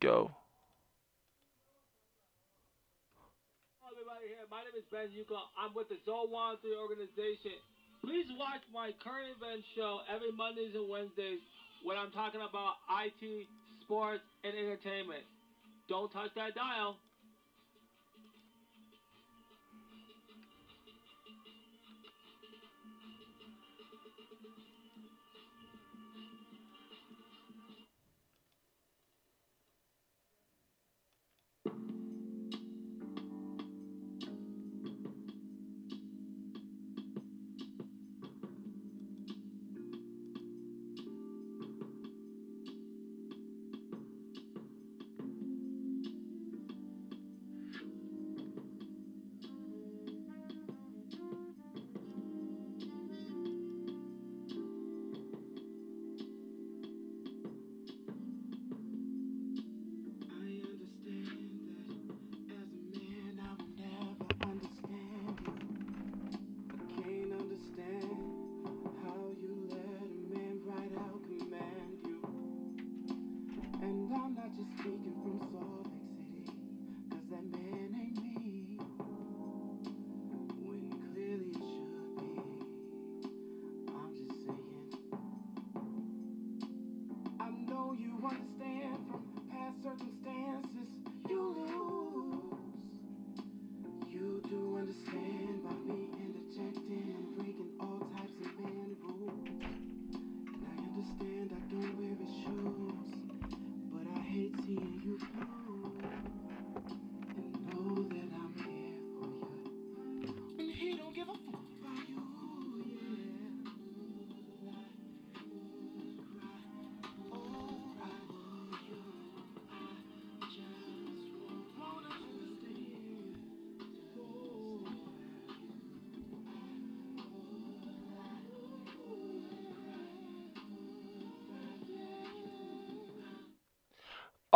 go. My name is Ben Yuko. I'm with the Zoe 103 organization. Please watch my current event show every Mondays and Wednesdays when I'm talking about IT, sports, and entertainment. Don't touch that dial.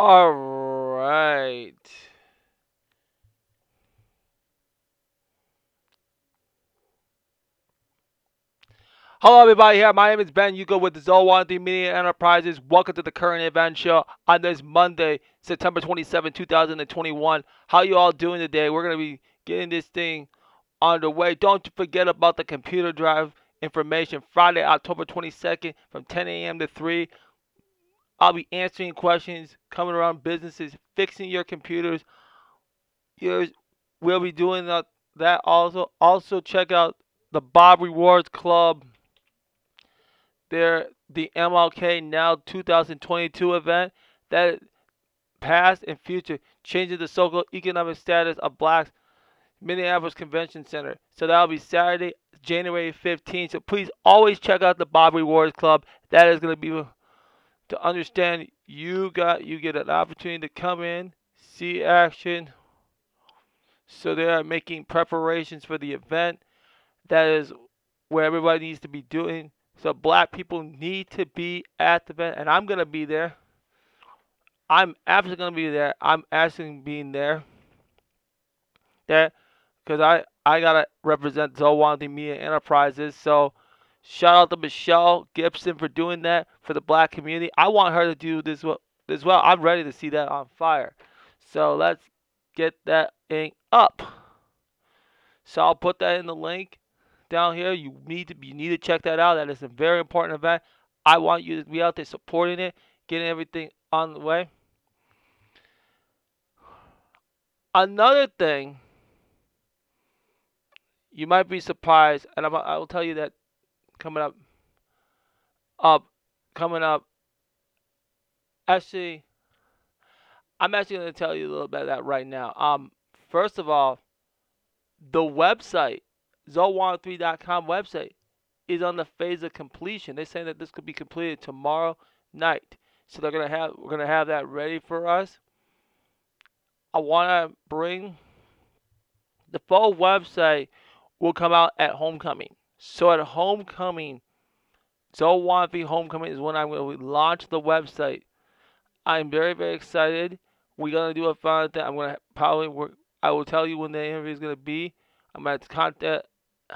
All right. Hello, everybody. Here, my name is Ben Yuko with the Zoe 103 Media Enterprises. Welcome to the current event show on this Monday, September 27, 2021. How you all doing today? We're gonna be getting this thing underway. Don't forget about the computer drive information. Friday, October 22nd, from 10 a.m. to 3. I'll be answering questions, coming around businesses, fixing your computers. Yours, we'll be doing that, that also. Also, check out the Bob Rewards Club. They're the MLK Now 2022 event that past and future changes the social economic status of blacks Minneapolis Convention Center. So that'll be Saturday, January 15th. So please always check out the Bob Rewards Club. That is going to be to understand you got you get an opportunity to come in, see action. So they are making preparations for the event. That is where everybody needs to be doing. So black people need to be at the event, and I'm gonna be there. I'm absolutely gonna be there. I'm actually being there. There, because I I gotta represent Zowanti Media Enterprises. So shout out to Michelle Gibson for doing that for the black community. I want her to do this as well. I'm ready to see that on fire. So let's get that thing up. So I'll put that in the link down here. You need to you need to check that out. That is a very important event. I want you to be out there supporting it, getting everything on the way. Another thing, you might be surprised, and I'm, I will tell you that coming up, up, coming up. Actually, I'm actually going to tell you a little bit of that right now. Um, first of all, the website, Zoe103.com website, is on the phase of completion. They're saying that this could be completed tomorrow night. So they're gonna have we're gonna have that ready for us. I wanna bring the full website will come out at homecoming. So at homecoming, Zoe103 Homecoming is when I'm gonna launch the website. I'm very, very excited. We're gonna do a fun thing. I'm gonna probably work I will tell you when the interview is gonna be. I'm gonna contact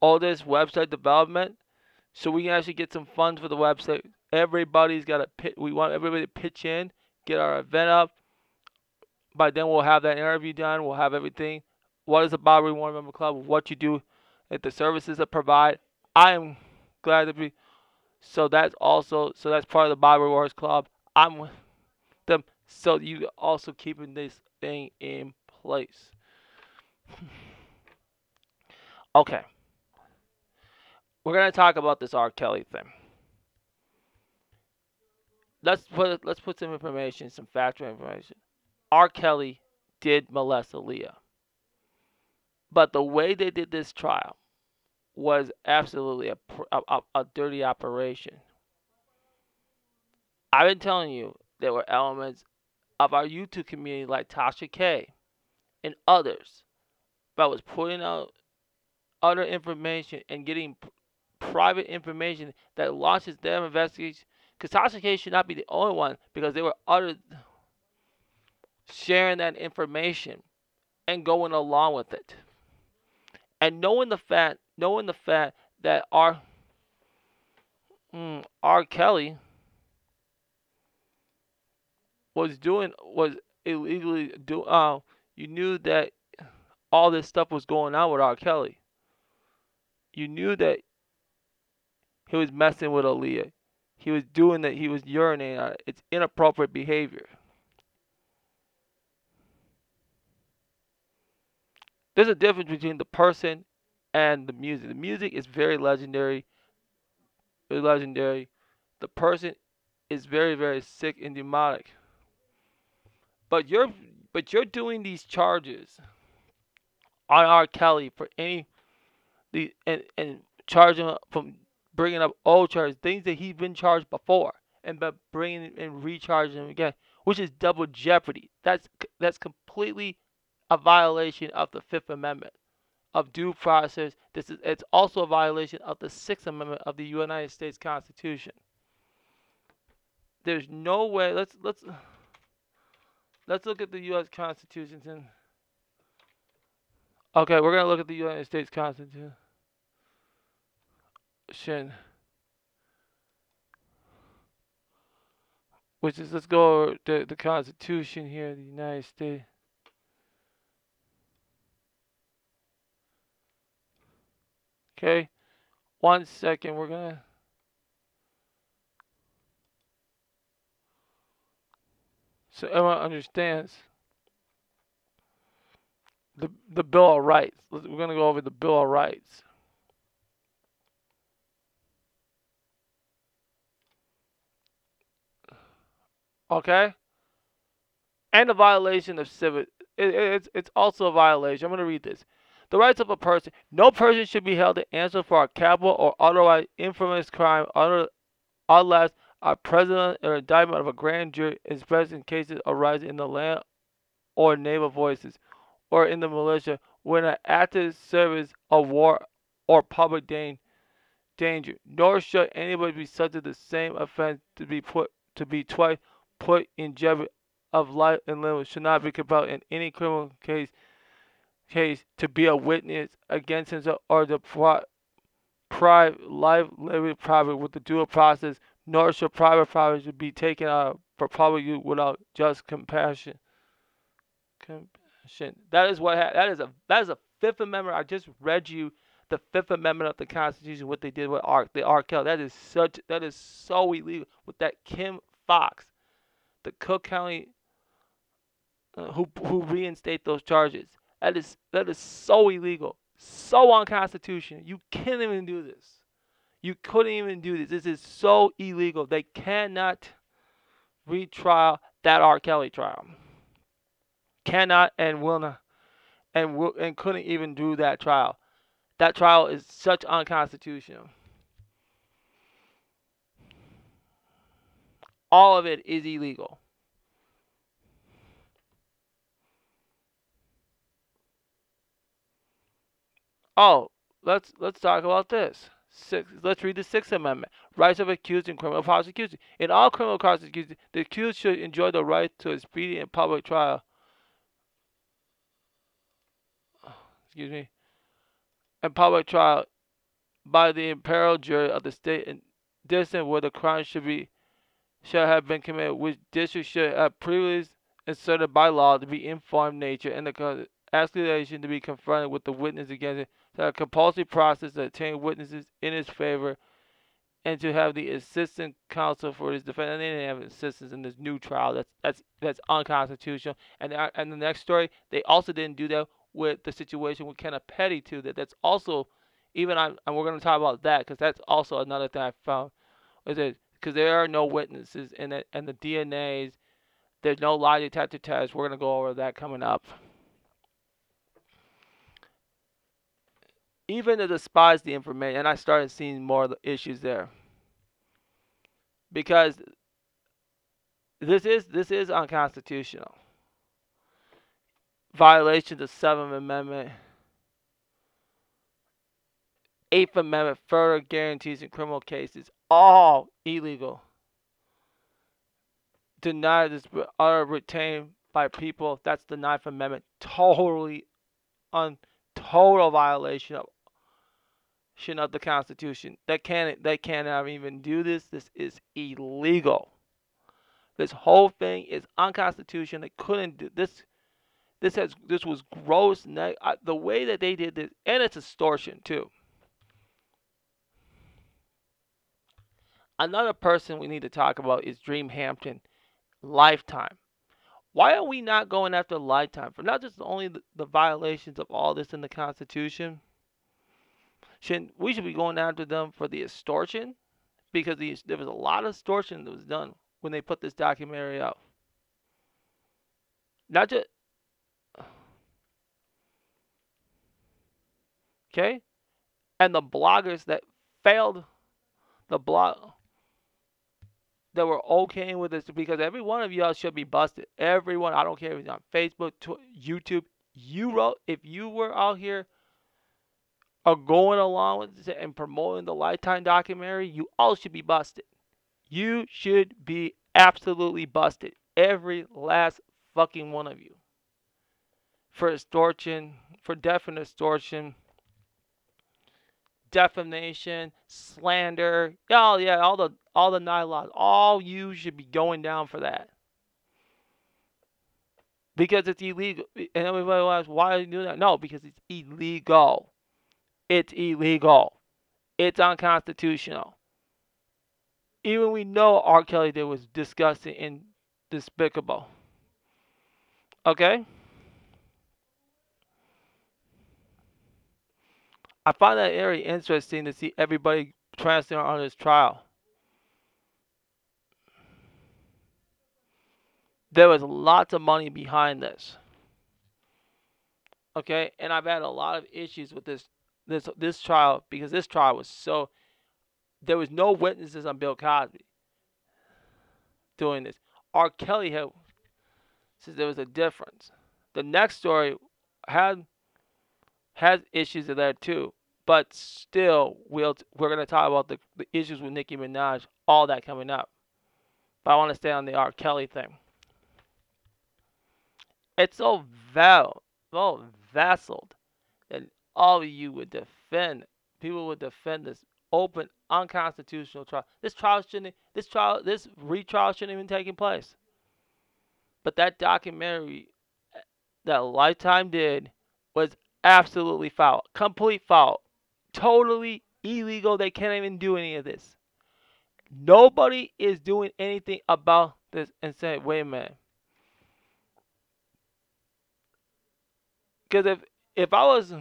all this website development so we can actually get some funds for the website. Everybody's got to pitch. We want everybody to pitch in, get our event up. By then, we'll have that interview done. We'll have everything. What is the Bob Reward Member Club? What you do, the services that provide. I am glad to be. So that's also so that's part of the Bob Rewards Club. I'm with them. So you also keeping this thing in place. Okay. We're gonna talk about this R. Kelly thing. Let's put let's put some information, some factual information. R. Kelly did molest Aaliyah. But the way they did this trial was absolutely a, a, a dirty operation. I've been telling you there were elements of our YouTube community like Tasha K and others that was putting out other information and getting p- private information that launches their investigation. Because Tasha K should not be the only one because there were others sharing that information and going along with it. And knowing the fact, knowing the fact that R. Mm, R. Kelly was doing was illegally do uh you knew that all this stuff was going on with R. Kelly. You knew that he was messing with Aaliyah. He was doing that. He was urinating. It's inappropriate behavior. There's a difference between the person and the music. The music is very legendary. Very legendary. The person is very, very sick and demonic. But you're but you're doing these charges on R. Kelly for any the and and charging from bringing up old charges, things that he's been charged before, and but bringing and recharging him again, which is double jeopardy. That's that's completely a violation of the Fifth Amendment of due process. This is it's also a violation of the Sixth Amendment of the United States Constitution. There's no way. Let's let's let's look at the U.S. Constitution. And, okay, we're gonna look at the United States Constitution. Which is let's go over the the Constitution here, the United States. Okay, one second. We're gonna. So everyone understands the the Bill of Rights. We're gonna go over the Bill of Rights. Okay, and a violation of civil. It, it's it's also a violation. I'm gonna read this. The rights of a person. No person should be held to answer for a capital or otherwise infamous crime unless a president or indictment of a grand jury is present in cases arising in the land or naval voices or in the militia when an active service of war or public danger. Nor should anybody be subject to the same offense to be put to be twice put in jeopardy of life and limb. Should not be compelled in any criminal case case to be a witness against himself or the pri- private life liberty private with the dual process, nor should private property be taken out for public use without just compassion. Compassion. That is what ha- that is a that is a Fifth Amendment. I just read you the Fifth Amendment of the Constitution. What they did with R. The R. That is such. That is so illegal. With that Kim Foxx, the Cook County, uh, who who reinstate those charges. That is that is so illegal, so unconstitutional. You can't even do this. You couldn't even do this. This is so illegal. They cannot retrial that R. Kelly trial. Cannot and will not, and will and couldn't even do that trial. That trial is such unconstitutional. All of it is illegal. Oh, let's let's talk about this. Six, let's read the Sixth Amendment: rights of accused in criminal prosecution. In all criminal prosecutions, the accused should enjoy the right to a speedy and public trial. Excuse me. And public trial by the imperiled jury of the state and distant where the crime should be should have been committed, which district should have previously inserted by law to be informed nature and the accusation to be confronted with the witness against it, to have a compulsory process to obtain witnesses in his favor, and to have the assistant counsel for his defense. And they didn't have assistance in this new trial. That's that's that's unconstitutional. And and the next story, they also didn't do that with the situation with Kenneth Petty too. That that's also even on, and we're going to talk about that because that's also another thing I found. Is it because there are no witnesses in it and the DNAs. There's no lie detector test. We're going to go over that coming up. Even to despise the information, and I started seeing more issues there because this is this is unconstitutional. Violation of the Seventh Amendment, Eighth Amendment, further guarantees in criminal cases, all illegal. Denied is are retained by people. That's the Ninth Amendment. Totally, on total violation of of the Constitution. They can't they cannot even do this. This is illegal. This whole thing is unconstitutional. They couldn't do this. This has this was gross. The way that they did this, and it's extortion too. Another person we need to talk about is Dream Hampton, Lifetime. Why are we not going after Lifetime for not just only the, the violations of all this in the Constitution? Should we should be going after them for the extortion because the, there was a lot of extortion that was done when they put this documentary out. Not just okay, and the bloggers that failed the blog that were okay with this because every one of y'all should be busted. Everyone, I don't care if it's on Facebook, YouTube. You wrote if you were out here are going along with it and promoting the Lifetime documentary, you all should be busted. You should be absolutely busted. Every last fucking one of you. For extortion, for definite extortion, defamation, slander, oh yeah, all the all the laws, all you should be going down for that. Because it's illegal. And everybody asks, why are you doing that? No, because it's illegal. It's illegal. It's unconstitutional. Even we know R. Kelly did was disgusting and despicable. Okay? I find that very interesting to see everybody transferring on this trial. There was lots of money behind this. Okay, and I've had a lot of issues with this this this trial because this trial was so there was no witnesses on Bill Cosby doing this. R. Kelly had says there was a difference. The next story had has issues that too, but still we'll we're gonna talk about the, the issues with Nicki Minaj, all that coming up. But I want to stay on the R. Kelly thing. It's so val, so vassaled that all of you would defend, people would defend this open, unconstitutional trial. This trial shouldn't, this trial, this retrial shouldn't even taking place. But that documentary eh, that Lifetime did was absolutely foul, complete foul, totally illegal. They can't even do any of this. Nobody is doing anything about this and saying, wait a minute. Because if if I was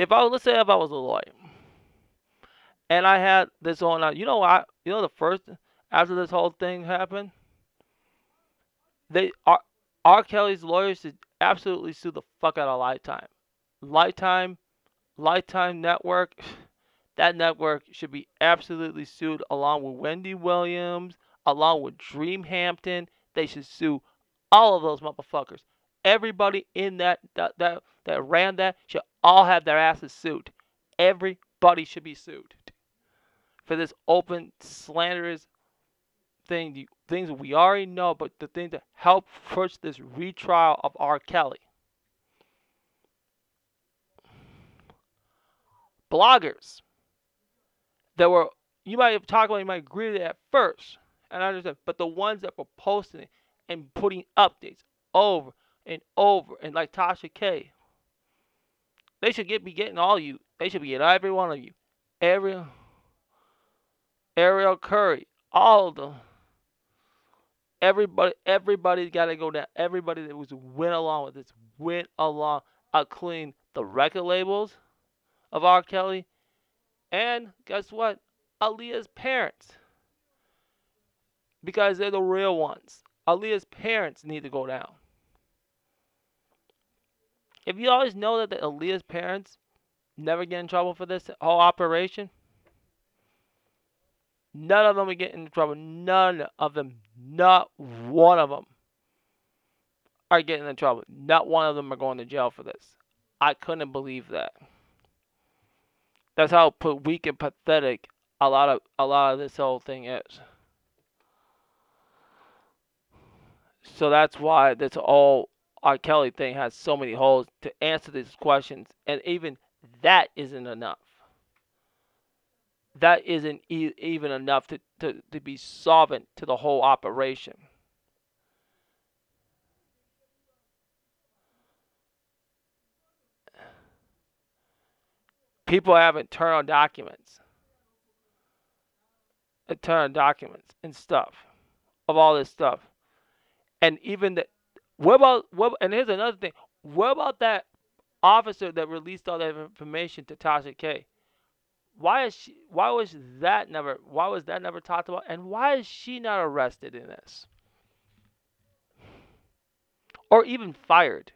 if I was, let's say if I was a lawyer and I had this on, you know, I, you know, the first after this whole thing happened, they R, R. Kelly's lawyers should absolutely sue the fuck out of Lifetime, Lifetime, Lifetime Network. That network should be absolutely sued along with Wendy Williams, along with Dream Hampton. They should sue all of those motherfuckers. Everybody in that that that, that ran that should all have their asses sued. Everybody should be sued for this open, slanderous thing, things we already know, but the thing to help push this retrial of R. Kelly. Bloggers that were you might have talked about, you might agree with it at first, and I understand. But the ones that were posting it and putting updates over and over, and like Tasha K, they should get be getting all you. They should be getting every one of you, every Ariel Curry, all of them. Everybody, everybody's got to go down. Everybody that was went along with this went along, uh, including the record labels of R. Kelly, and guess what? Aaliyah's parents, because they're the real ones. Aaliyah's parents need to go down. If you always know that the Aaliyah's parents never get in trouble for this whole operation, none of them are getting in trouble. None of them, not one of them, are getting in trouble. Not one of them are going to jail for this. I couldn't believe that. That's how weak and pathetic a lot of a lot of this whole thing is. So that's why this whole R. Kelly thing has so many holes to answer these questions, and even that isn't enough. That isn't e- even enough to, to, to be solvent to the whole operation. People have internal documents. On documents and stuff of all this stuff. And even the what about what and here's another thing. What about that officer that released all that information to Tasha K? Why is she why was that never why was that never talked about? And why is she not arrested in this? Or even fired?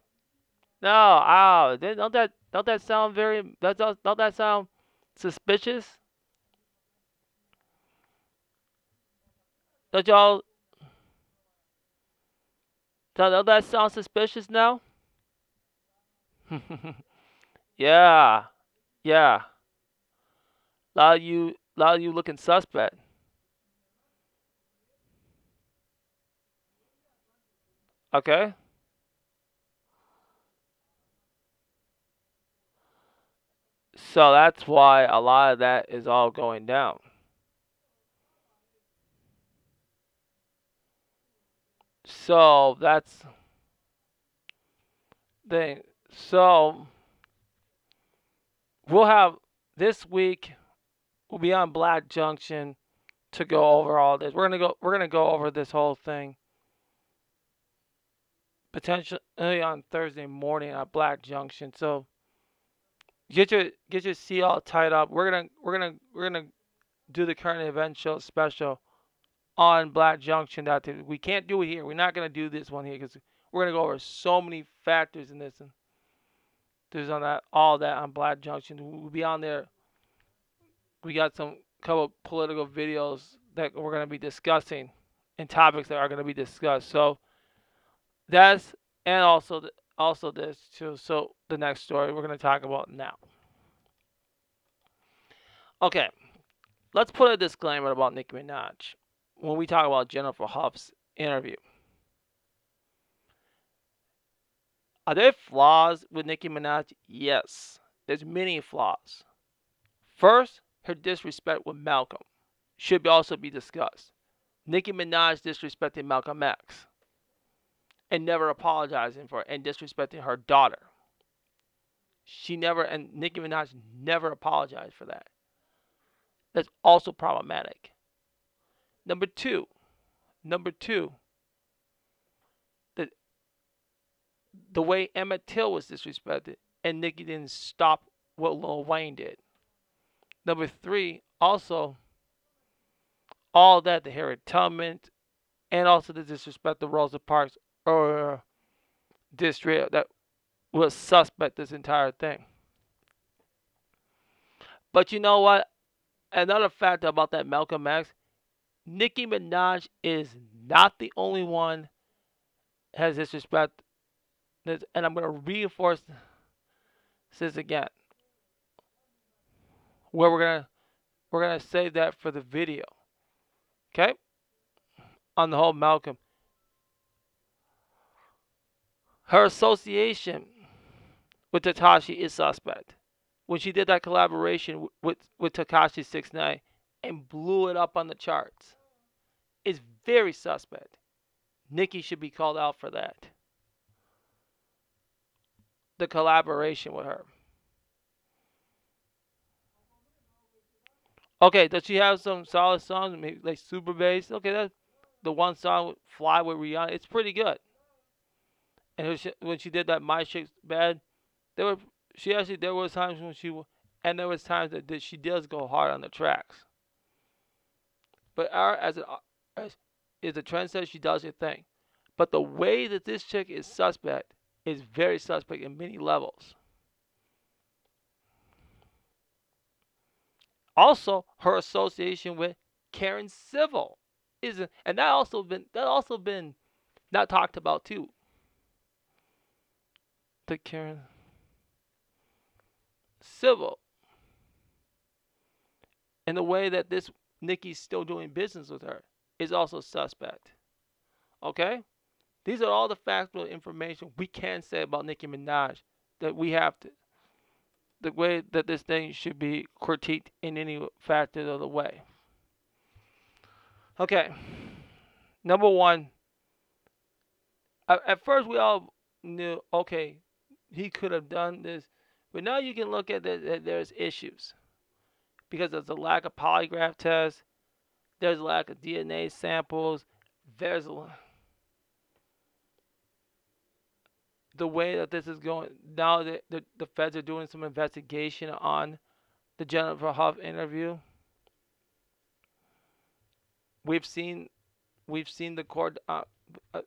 No, oh, don't that don't that sound very that does don't that sound suspicious? Don't y'all don't that sound suspicious now? yeah. Yeah. Lot of you lot of you looking suspect. Okay. So that's why a lot of that is all going down. So that's thing. So we'll have this week. We'll be on Black Junction to go over all this. We're gonna go. We're gonna go over this whole thing potentially on Thursday morning at Black Junction. So get your get your seat all tied up. We're gonna we're gonna we're gonna do the current event show special on Black Junction. That we can't do it here. We're not gonna do this one here because we're gonna go over so many factors in this and there's on that all that on Black Junction. We'll be on there. We got some couple political videos that we're gonna be discussing and topics that are gonna be discussed. So that's and also also this too. So the next story we're gonna talk about now. Okay, let's put a disclaimer about Nicki Minaj when we talk about Jennifer Hough's interview. Are there flaws with Nicki Minaj? Yes, there's many flaws. First, her disrespect with Malcolm should also be discussed. Nicki Minaj disrespected Malcolm X and never apologizing for it and disrespecting her daughter. She never, and Nicki Minaj never apologized for that. That's also problematic. Number two, number two, the the way Emmett Till was disrespected and Nicki didn't stop what Lil Wayne did. Number three, also all that the Harriet Tubman and also the disrespect of Rosa Parks or district that was suspect this entire thing. But you know what? Another factor about that Malcolm X, Nicki Minaj is not the only one has disrespect. And I'm going to reinforce this again. Where we're gonna we're gonna save that for the video. Okay? On the whole Malcolm. Her association with Tekashi is suspect. When she did that collaboration with with Tekashi 69 and blew it up on the charts is very suspect. Nicki should be called out for that. The collaboration with her. Okay, does she have some solid songs? Maybe like Super Bass. Okay, that's the one song "Fly" with Rihanna. It's pretty good. And when she did that "My Chick's Bad," there were she actually there was times when she and there was times that she does go hard on the tracks. But our as a as is a she does her thing. But the way that this chick is suspect is very suspect in many levels. Also, her association with Karen Civil is, and that also been that also been not talked about too. The Karen Civil, and the way that this Nicki's still doing business with her is also suspect. Okay, these are all the factual information we can say about Nicki Minaj that we have to the way that this thing should be critiqued in any facet of the way. Okay. Number one. At first, we all knew, okay, he could have done this, but now you can look at it that there's issues because there's a lack of polygraph tests, there's a lack of DNA samples, there's a the way that this is going now that the, the feds are doing some investigation on the Jennifer Hough interview. We've seen we've seen the court uh, a,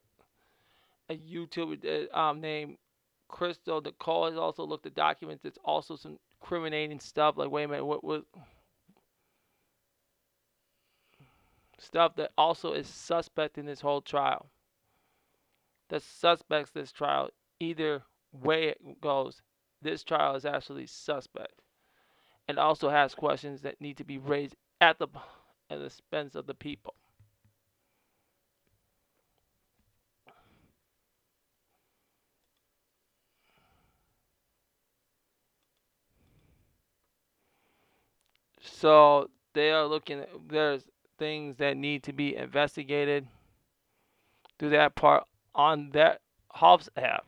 a YouTuber uh, um, named Crystal Nicole has also looked at documents. It's also some incriminating stuff. Like, wait a minute, what was stuff that also is suspect in this whole trial? The suspects this trial either way it goes, this trial is absolutely suspect and also has questions that need to be raised at the at the expense of the people. So they are looking there's things that need to be investigated. Do that part on that Hobbs app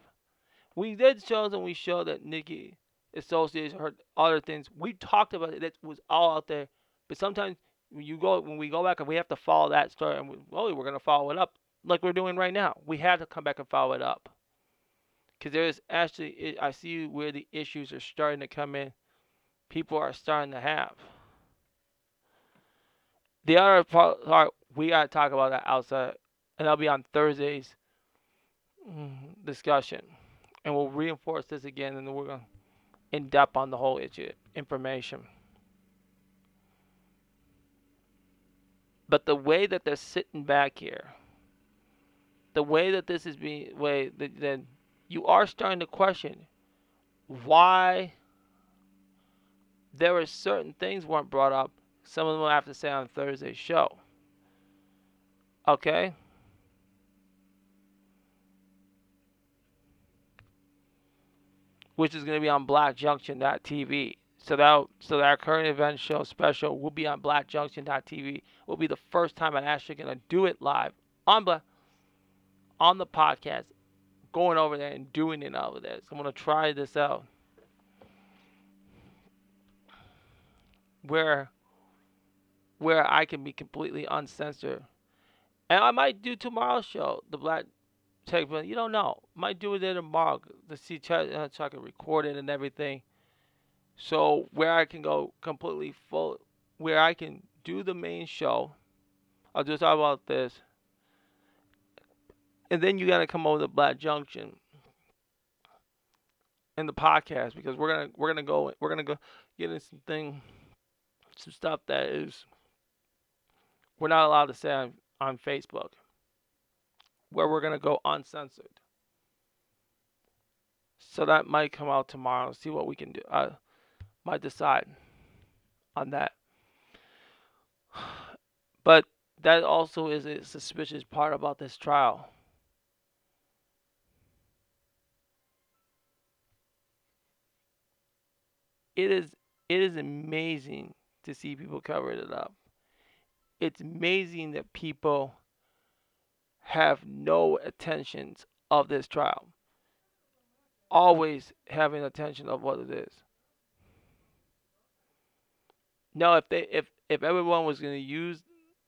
we did shows and we showed that Nicki associates her other things. We talked about it. That was all out there. But sometimes when you go when we go back and we have to follow that story and we, well, we're gonna follow it up like we're doing right now. We had to come back and follow it up because there's actually I see where the issues are starting to come in. People are starting to have. The other part we gotta talk about that outside, and that'll be on Thursday's mm, discussion and we'll reinforce this again, and then we're gonna in depth on the whole issue information. But the way that they're sitting back here, the way that this is being, way that, that you are starting to question why there were certain things weren't brought up. Some of them will have to say on Thursday's show. Okay. which is going to be on BlackJunction.tv. So that so that our current event show special will be on BlackJunction.tv. Will be the first time I'm actually going to do it live on Black on the podcast, going over there and doing it over there. So I'm going to try this out. Where where I can be completely uncensored. And I might do tomorrow's show, the Black text, but you don't know. Might do it there tomorrow to see uh, so I can record it and everything. So where I can go completely full, where I can do the main show. I'll just talk about this, and then you gotta come over to Black Junction in the podcast because we're gonna we're gonna go we're gonna go get in some thing, some stuff that is we're not allowed to say on, on Facebook where we're going to go uncensored. So that might come out tomorrow. See what we can do. I might decide on that. But that also is a suspicious part about this trial. It is it is amazing to see people cover it up. It's amazing that people have no attentions of this trial. Always having attention of what it is. Now, if they if if everyone was going to use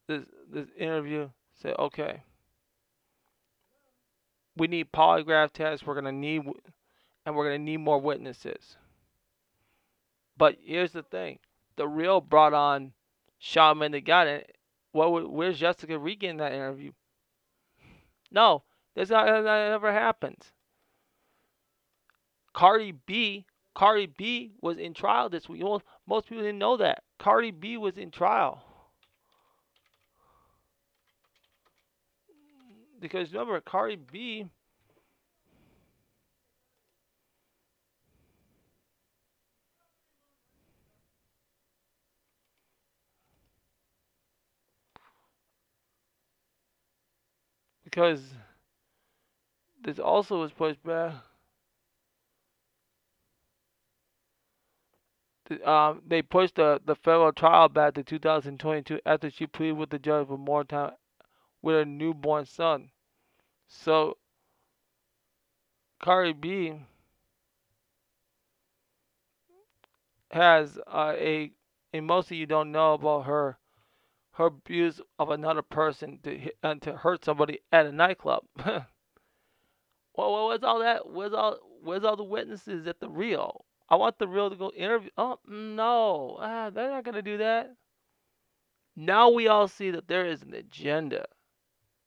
this this interview, say okay, we need polygraph tests. We're going to need and we're going to need more witnesses. But here's the thing: the real brought on shaman that got Mendes. What? Where's Jessica Regan in that interview? No, that's not that never happened. Cardi B, Cardi B was in trial this week. Most people didn't know that. Cardi B was in trial. Because remember, Cardi B because this also was pushed back. Um, they pushed the, the federal trial back to 2022 after she pleaded with the judge for more time with her newborn son. So, Cardi B has uh, a, and most of you don't know about her her abuse of another person to and to hurt somebody at a nightclub. well, where's all that? Where's all where's all the witnesses at the real? I want the real to go interview. Oh no, ah, they're not gonna do that. Now we all see that there is an agenda.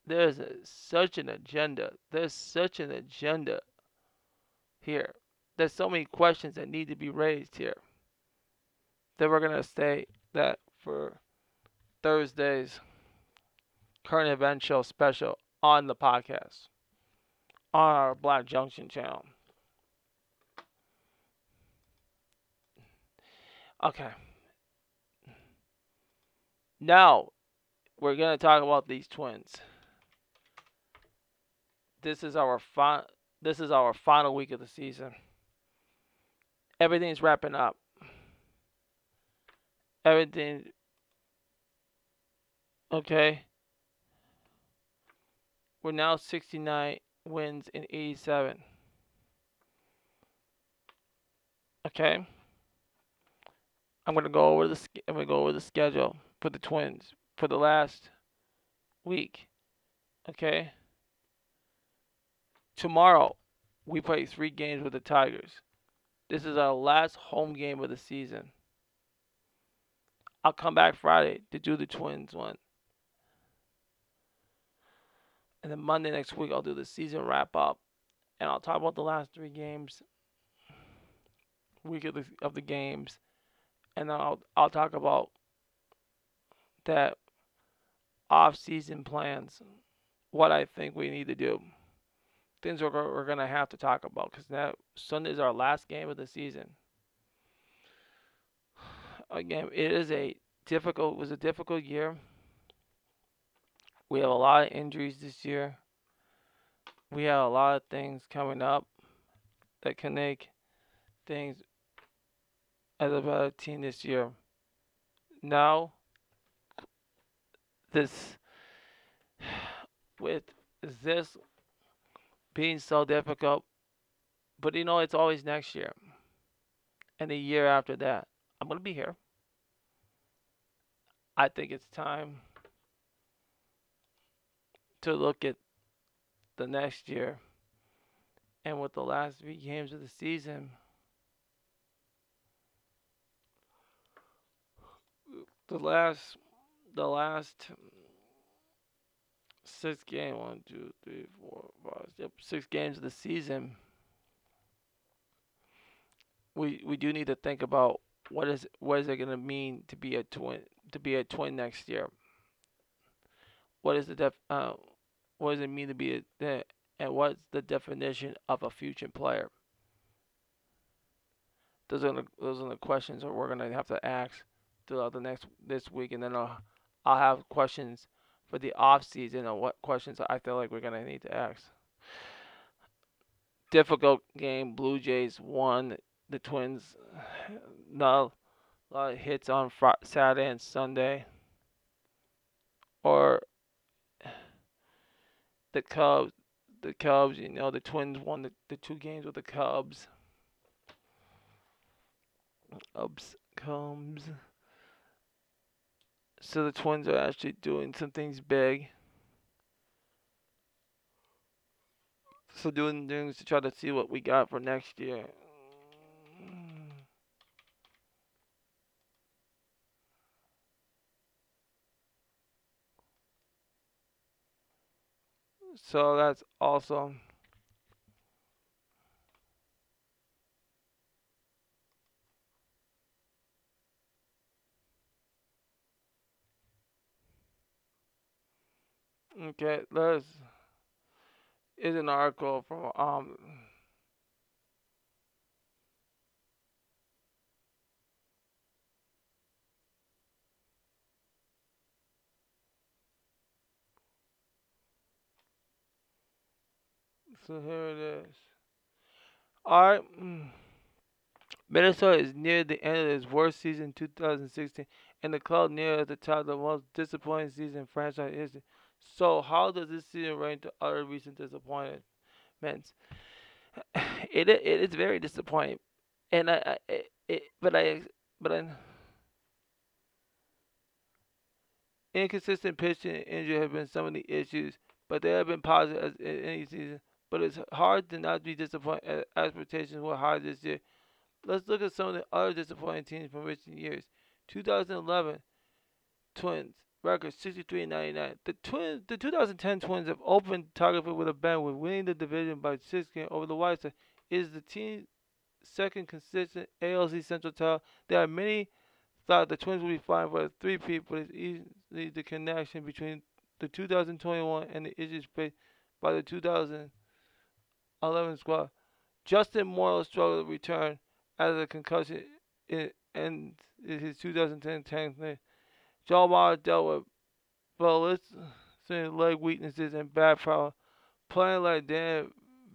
There's a, such an agenda. There's such an agenda here. There's so many questions that need to be raised here. That we're gonna stay that for Thursday's current event show special on the podcast on our Black Junction channel. Okay. Now, we're going to talk about these twins. This is our fi- this is our final week of the season. Everything's wrapping up. Everything Okay. We're now 69 wins in 87. Okay. I'm gonna go over the I'm gonna go over the schedule for the Twins for the last week. Okay. Tomorrow, we play three games with the Tigers. This is our last home game of the season. I'll come back Friday to do the Twins one. And then Monday next week, I'll do the season wrap up, and I'll talk about the last three games, week of the of the games, and then I'll I'll talk about that off season plans, what I think we need to do, things we're we're gonna have to talk about because now Sunday is our last game of the season. Again, it is a difficult. Was a difficult year. We have a lot of injuries this year. We have a lot of things coming up that can make things as a better team this year. Now, this with this being so difficult, but you know it's always next year and the year after that. I'm gonna be here. I think it's time to look at the next year. And with the last three games of the season, the last, the last six game, one, two, three, four, five, yep, six games of the season, we we do need to think about what is what is it going to mean to be a twin to be a twin next year. What is the def uh, what does it mean to be a, and what's the definition of a future player? Those are the, those are the questions that we're gonna have to ask throughout the next this week, and then I'll I'll have questions for the off season on what questions I feel like we're gonna need to ask. Difficult game. Blue Jays won. The Twins, no, a lot of hits on Friday, Saturday and Sunday. or the Cubs. The Cubs, you know, the Twins won the, the two games with the Cubs. Ups comes. So the Twins are actually doing some things big. So doing things to try to see what we got for next year. So that's awesome. Okay, there's is an article from um so here it is. Alright. Mm. Minnesota is near the end of its worst season 2016 and the club near the top of the most disappointing season in franchise history. So how does this season rank to other recent disappointments? It it is very disappointing, and I, I it, it, but I but I inconsistent pitching and injury have been some of the issues, but they have been positive as in any season. But it's hard to not be disappointed as uh, expectations were high this year. Let's look at some of the other disappointing teams from recent years. 2011 Twins record 63 99. The Twins, the 2010 Twins have opened target with a bang with winning the division by six games over the White Sox. Is the team's second consistent ALC Central title. There are many thought the Twins would be fine for a three-peat, but it's easily the connection between the 2021 and the issues faced by the 2011 squad. Justin Morneau struggled to return after a concussion in, in his 2010 tank. Joe Mauer dealt with ballistic leg weaknesses and bad power, playing like Dan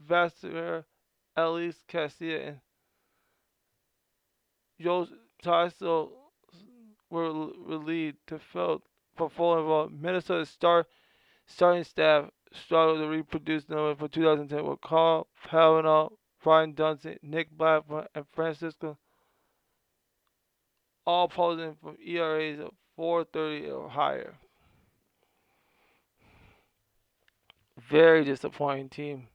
Vasser, Alexi Casilla, and Joe Tyso were relieved to fill for full involved. Minnesota star starting staff struggled to reproduce numbers for 2010 with Carl Pavano, Brian Duensing, Nick Blackburn, and Francisco all posing from ERAs of 430 or higher. Very disappointing team.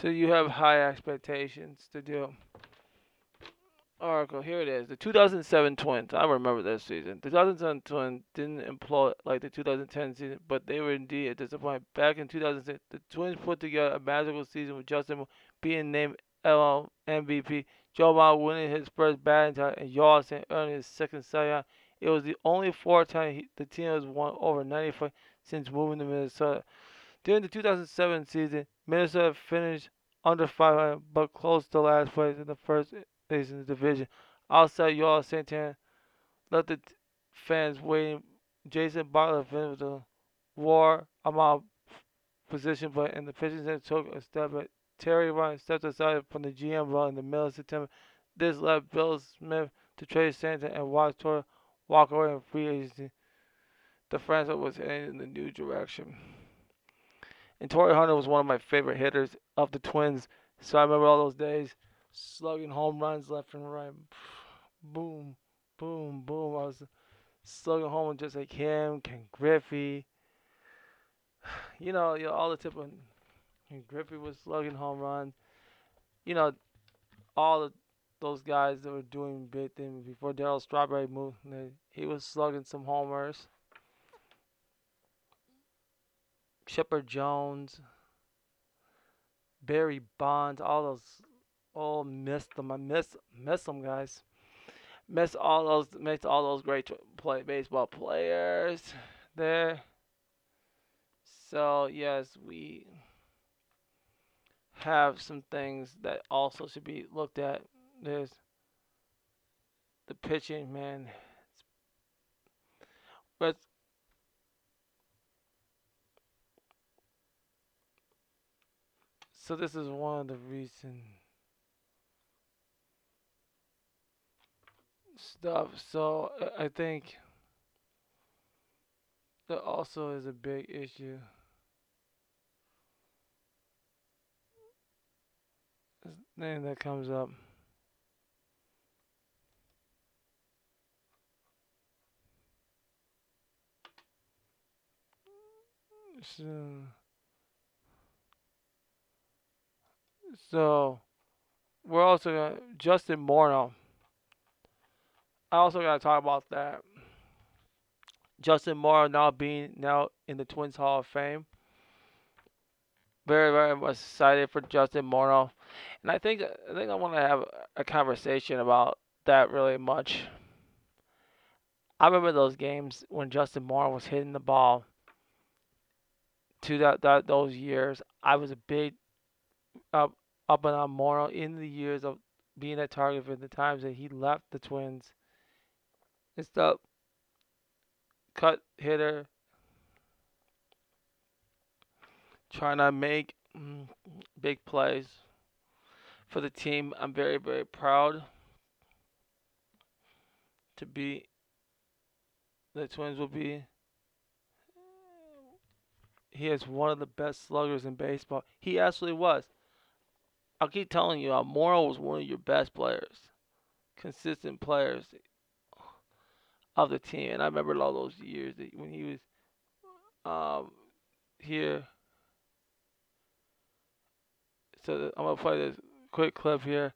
So you have high expectations to do. Oracle, here it is. The 2007 Twins. I remember that season. The 2007 Twins didn't employ like the 2010 season, but they were indeed a disappointment. Back in 2006, the Twins put together a magical season with Justin being named LL MVP, Joe Mauer winning his first batting title, and Yawson earning his second Cy Young. It was the only four time he, the team has won over 95 since moving to Minnesota. During the 2007 season, Minnesota finished under 500 but close to last place in the first place in the division. Outside Johan Santana left the fans waiting. Jason Bartlett finished the war amount position, but in the pitching center took a step. But Terry Ryan stepped aside from the GM role in the middle of September. This left Bill Smith to trade Santana and watch Torii walk away in free agency. The franchise was heading in the new direction. And Torii Hunter was one of my favorite hitters of the Twins. So I remember all those days slugging home runs left and right. Boom, boom, boom. I was slugging home just like him, Ken Griffey. You know, you know all the of Ken Griffey was slugging home runs. You know, all the, those guys that were doing big things before Darryl Strawberry moved. He was slugging some homers. Chipper Jones, Barry Bonds, all those. Oh, missed them. I miss miss them, guys. Miss all those. Miss all those great play baseball players there. So yes, we have some things that also should be looked at. There's the pitching, man. But so this is one of the recent stuff. So I think that also is a big issue. Name that comes up. So, so we're also gonna Justin Morneau. Um, I also gotta talk about that. Justin Morneau now being now in the Twins Hall of Fame. Very, very excited for Justin Morneau, um, and I think I think I want to have a conversation about that really much. I remember those games when Justin Morneau was hitting the ball. To that, that those years, I was a big up up and on Morneau in the years of being at Target for the times that he left the Twins. and stuff. cut hitter, trying to make mm, big plays for the team. I'm very, very proud to be the Twins will be. He is one of the best sluggers in baseball. He actually was. I'll keep telling you, Morneau was one of your best players, consistent players of the team. And I remember all those years that when he was um, here. So I'm gonna play this quick clip here.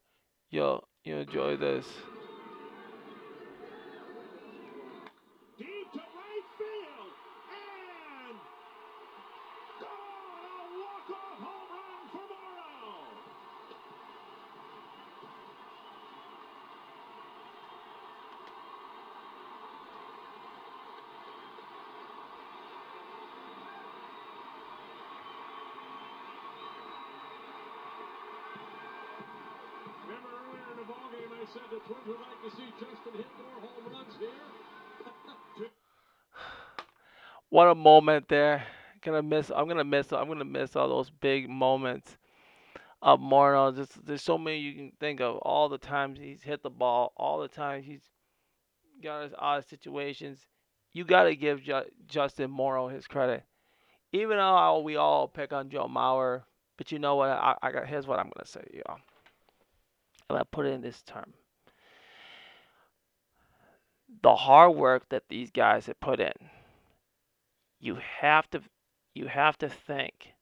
Yo, you enjoy this. Deep to right field. And gone. A walk-off home run for Morneau. Remember earlier in the ballgame I said the Twins What a moment there. Gonna miss. I'm gonna miss. I'm gonna miss all those big moments of Morneau. Just there's so many you can think of. All the times he's hit the ball. All the times he's got out of situations. You gotta give Ju- Justin Morneau his credit. Even though we all pick on Joe Mauer, but you know what? I, I got here's what I'm gonna say, y'all. Gonna put it in this term. The hard work that these guys have put in, you have to you have to think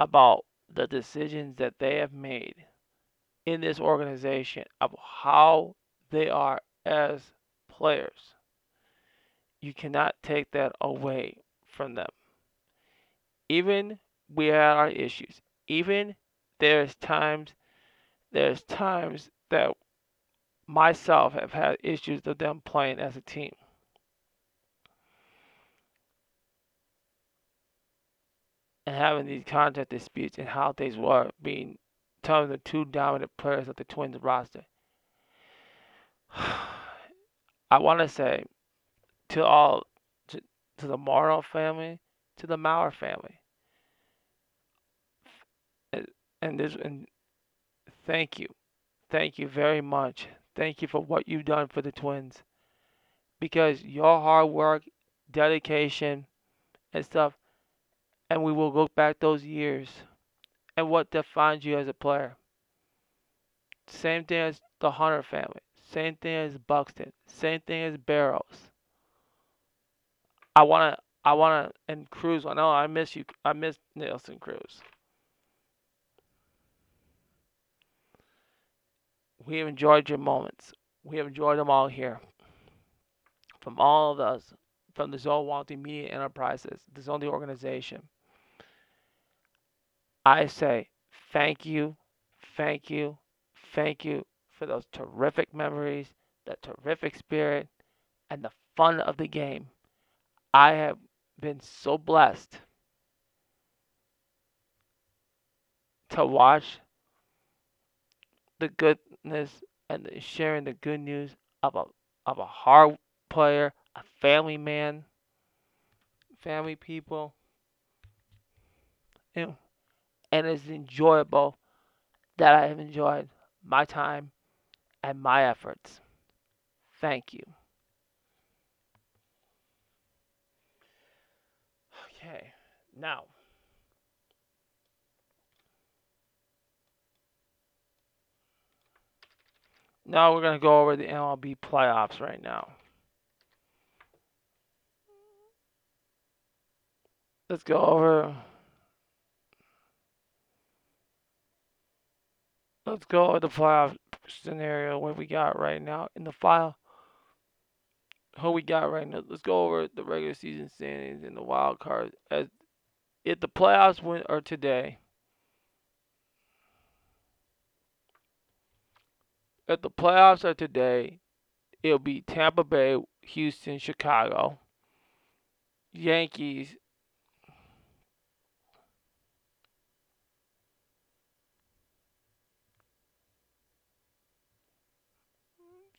about the decisions that they have made in this organization of how they are as players. You cannot take that away from them. Even we had our issues. Even there's times there's times that myself have had issues of them playing as a team. And having these contract disputes and how things were being telling the two dominant players of the Twins roster. I want to say to all, to, to the Morneau family, to the Mauer family, and this, and thank you, thank you very much. Thank you for what you've done for the Twins, because your hard work, dedication, and stuff, and we will look back those years, and what defines you as a player. Same thing as the Hunter family. Same thing as Buxton. Same thing as Barrows. I wanna, I wanna, and Cruz. I know I miss you. I miss Nelson Cruz. We have enjoyed your moments. We have enjoyed them all here. From all of us, from the Zolwanti Media Enterprises, the Zonti organization. I say thank you, thank you, thank you for those terrific memories, the terrific spirit, and the fun of the game. I have been so blessed to watch the goodness and sharing the good news of a of a hard player, a family man, family people. Know, and it's enjoyable that I have enjoyed my time and my efforts. Thank you. Okay, now. Now we're going to go over the MLB playoffs right now. Let's go over. Let's go over the playoff scenario what we got right now in the file. Who we got right now? Let's go over the regular season standings and the wild cards. As if the playoffs win are today, if the playoffs are today, it'll be Tampa Bay, Houston, Chicago, Yankees,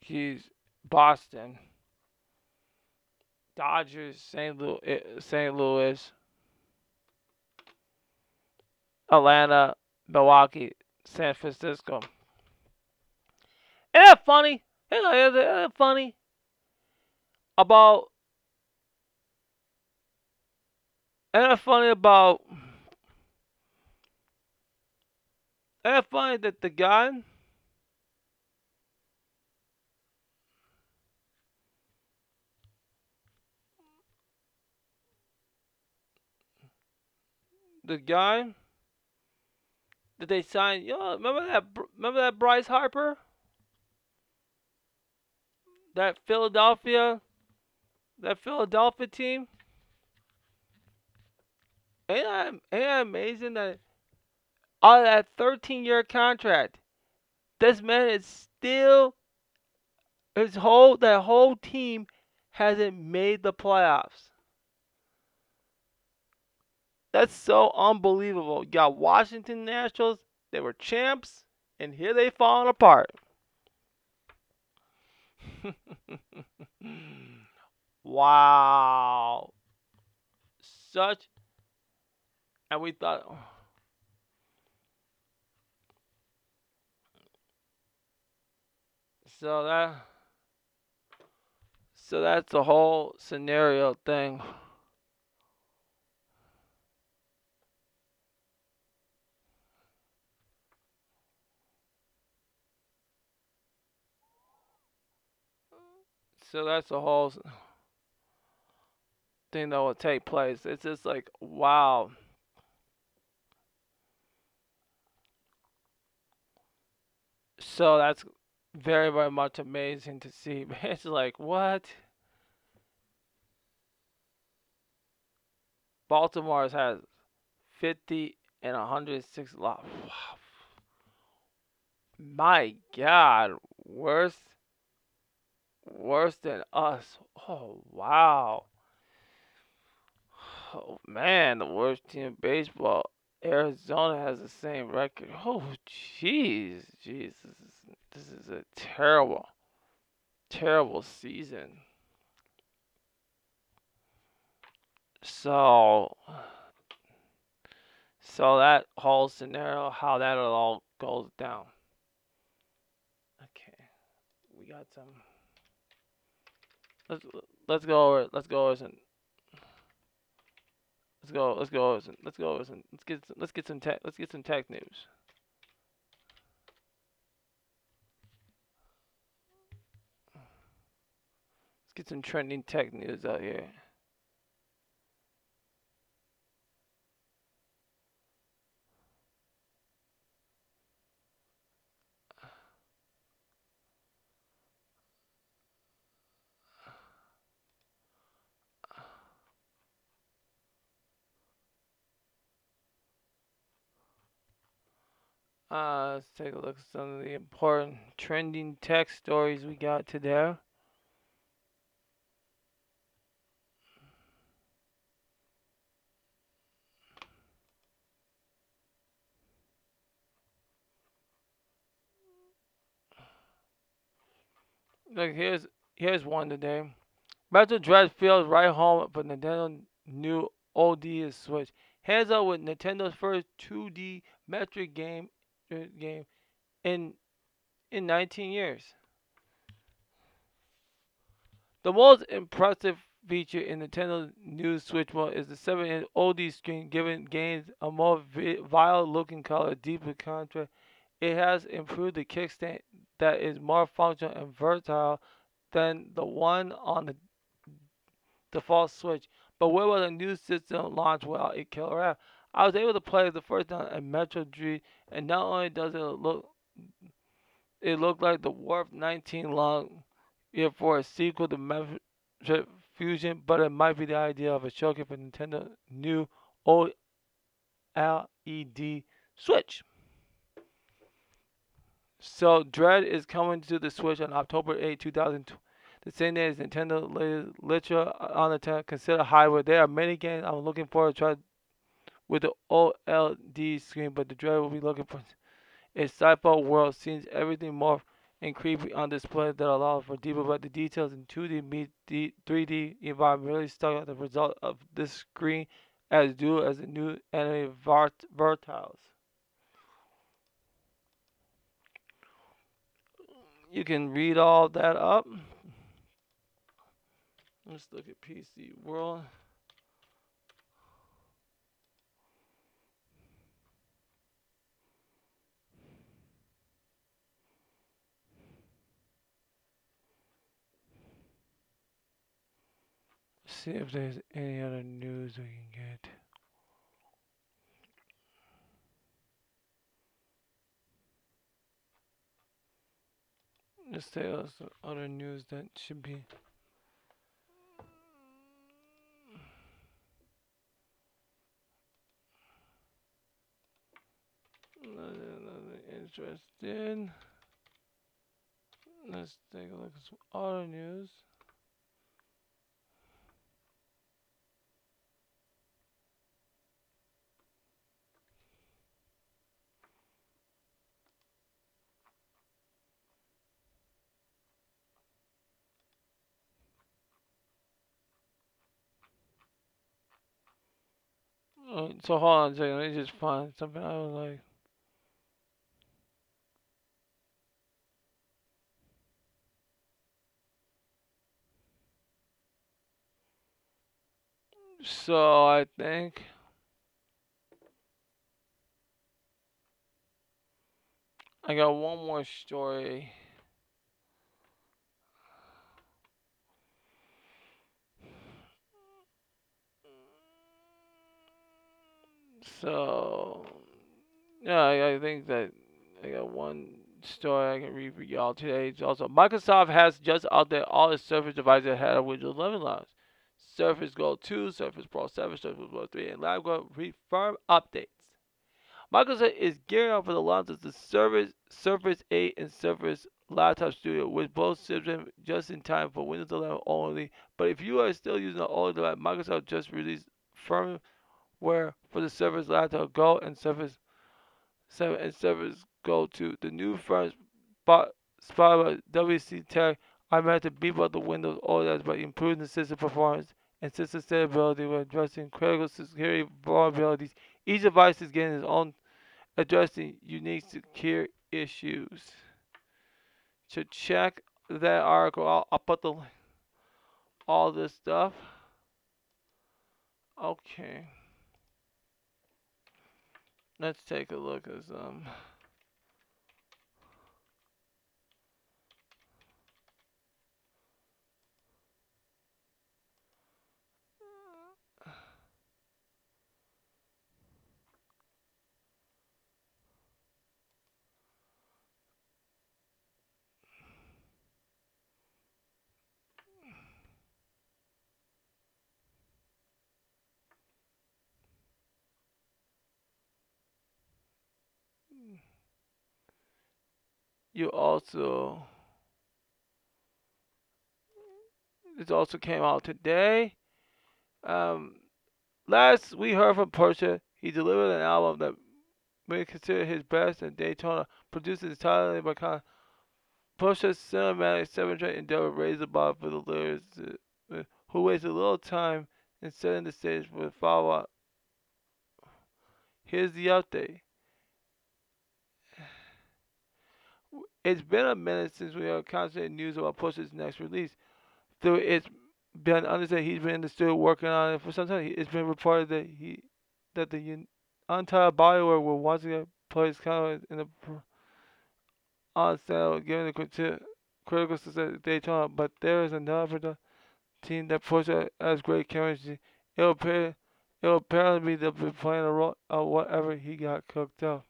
He's Boston, Dodgers, St. Louis, eh, St. Louis, Atlanta, Milwaukee, San Francisco. Isn't that funny? Isn't that funny? About isn't that funny about isn't that funny that the guy the guy that they signed. You know, remember that? Remember that Bryce Harper? That Philadelphia, that Philadelphia team. Ain't that, ain't that amazing that out of that 13 year contract, this man is still his whole that whole team hasn't made the playoffs. That's so unbelievable. You got Washington Nationals, they were champs, and here they falling apart. wow. Such and we thought oh. so that so that's the whole scenario thing. So that's the whole thing that will take place. It's just like, wow. So that's very, very much amazing to see. It's like, what? Baltimore has 50 and 106 loss. Wow. My God, worse worse than us. Oh, wow. Oh, man, the worst team in baseball. Arizona has the same record. Oh, jeez. Jeez. This is, this is a terrible, terrible season. So, so that whole scenario, how that all goes down. Okay, we got some. Let's let's go over let's go over some let's go let's go over let's go over let's get some, let's get some tech let's get some tech news. Let's get some trending tech news out here. Uh, let's take a look at some of the important trending tech stories we got today. Look, here's here's one today. Metroid Dread feels right home for Nintendo new ODS Switch. Hands up with Nintendo's first 2D Metroid game game in in 19 years. The most impressive feature in Nintendo's new Switch mode is the 7-inch OLED screen, giving games a more vile-looking color, deeper contrast. It has improved the kickstand that is more functional and versatile than the one on the default Switch. But where will the new system launch without a killer app? I was able to play the first time at Metroid Dread, and not only does it look it looked like the Warp 19 long year for a sequel to Metroid Fusion, but it might be the idea of a showcase for Nintendo new OLED Switch. So Dread is coming to the Switch on October 8, 2020. The same day as Nintendo Litra uh, on the 10 consider hybrid. There are many games I'm looking forward to try with the OLED screen, but the Dread will be looking for a sci-fi world seems everything more and creepy on display that allows for deeper but the details in 2D meet 3D environment really stuck out the result of this screen as dual as the new anime Vert Vertiles. You can read all that up. Let's look at PC World. See if there's any other news we can get. Let's tell us other news that should be. Another interesting. Let's take a look at some other news. Uh, so hold on a second, let me just find something I was like. So I think I got one more story. So, yeah, I, I think that I got one story I can read for y'all today. It's also, Microsoft has just out there all its Surface devices ahead of Windows 11 launch. Surface Go 2, Surface Pro 7, Surface Pro 3, and LabGo firm updates. Microsoft is gearing up for the launch of the Surface, Surface 8 and Surface Laptop Studio, with both systems just in time for Windows 11 only. But if you are still using an older device, Microsoft just released firm where for the Surface Laptop Go and 7 and Surface Go to The new front spot, spot by WC Tech are meant to beef up the Windows OS by improving the system performance and system stability when addressing critical security vulnerabilities. Each device is getting its own addressing unique secure issues. To check that article, I'll, I'll put the all this stuff. Okay. Let's take a look at some. You also this also came out today. Um, last we heard from Pusha, he delivered an album that we consider his best, and Daytona produced entirely by Pusha cinematic seven-track endeavor raised the bar for the lyricist, uh, who wasted a little time in setting the stage for the follow-up. Here's the update. It's been a minute since we have constant news about Pusha's next release. Though it's been understood he's been in the studio working on it for some time. It's been reported that he that the entire Bioware will once again place kind in the on sale, given the criti- critical success of Daytona. But there is another team that Pusha has great chemistry. It'll appear, it'll apparently be be playing a role of whatever he got cooked up.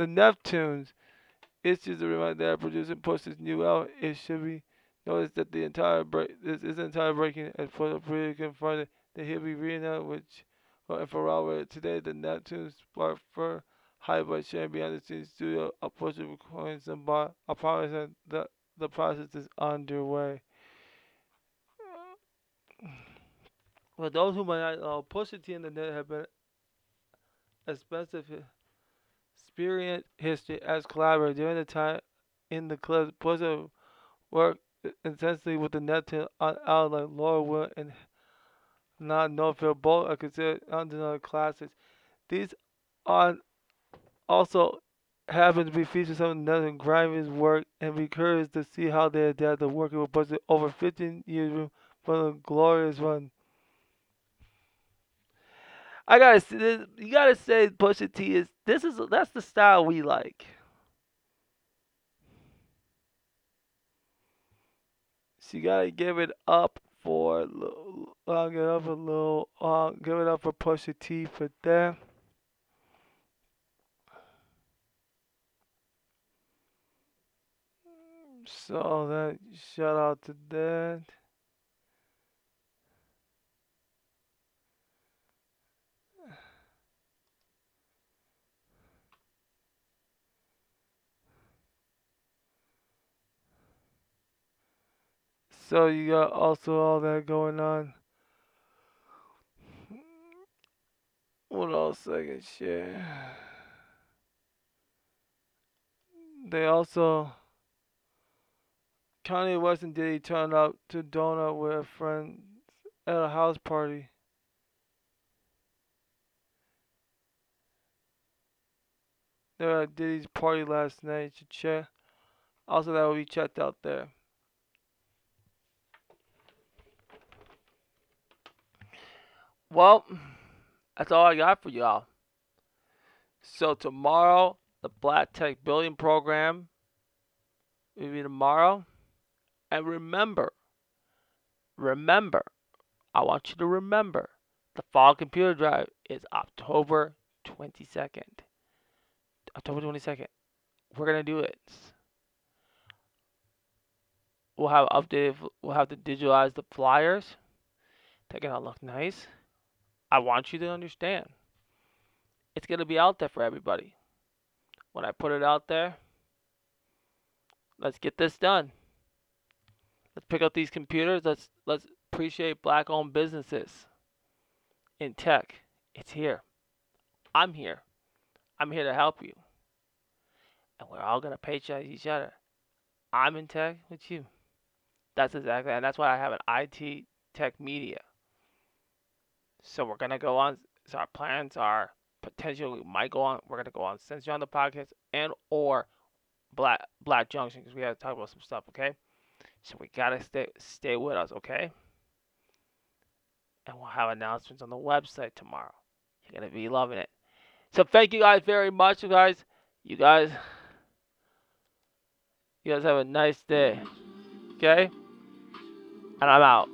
The Neptunes issues a reminder that producing Pusha's new album. It should be noticed that the entire break, this is entire breaking as the previously confronted that he'll be reunited which well, and Pharrell today. The Neptunes sparked for hype by sharing behind the scenes studio a Pusha recording some bar. I promise that the the process is underway. For those who might not know, Pusha T and the Net have been expensive experience history as collaborator during the time in the club. Pusha worked intensely with the Net on Lord Willin' and Not No Fear. Both are considered undeniable classics. These are also happen to be featured some of Nelson Grimes' work and be curious to see how they adapt to working with Pusha over 15 years from a glorious run. I gotta say, you gotta say Pusha T is this is that's the style we like. So you gotta give it up for uh, give it up a little give it up for Pusha T for that. So that shout out to that. So you got also all that going on. What else I can share? They also Kanye West and Diddy turned up to Donut with friends at a house party. They were at Diddy's party last night. You should check. Also, that will be checked out there. Well, that's all I got for y'all. So tomorrow, the Black Tech Building Program will be tomorrow. And remember, remember, I want you to remember, the Fall Computer Drive is October 22nd. October 22nd. We're going to do it. We'll have updated, we'll have to digitalize the flyers. They're going to look nice. I want you to understand. It's going to be out there for everybody. When I put it out there, let's get this done. Let's pick up these computers. Let's let's appreciate black-owned businesses in tech. It's here. I'm here. I'm here to help you. And we're all gonna paycheck each other. I'm in tech with you. That's exactly, and that's why I have an IT tech media. So we're gonna go on. So our plans are potentially might go on. We're gonna go on since you're on the podcast and or Black Black Junction because we to talk about some stuff. Okay, so we gotta stay stay with us. Okay, and we'll have announcements on the website tomorrow. You're gonna be loving it. So thank you guys very much, you guys. You guys, you guys have a nice day. Okay, and I'm out.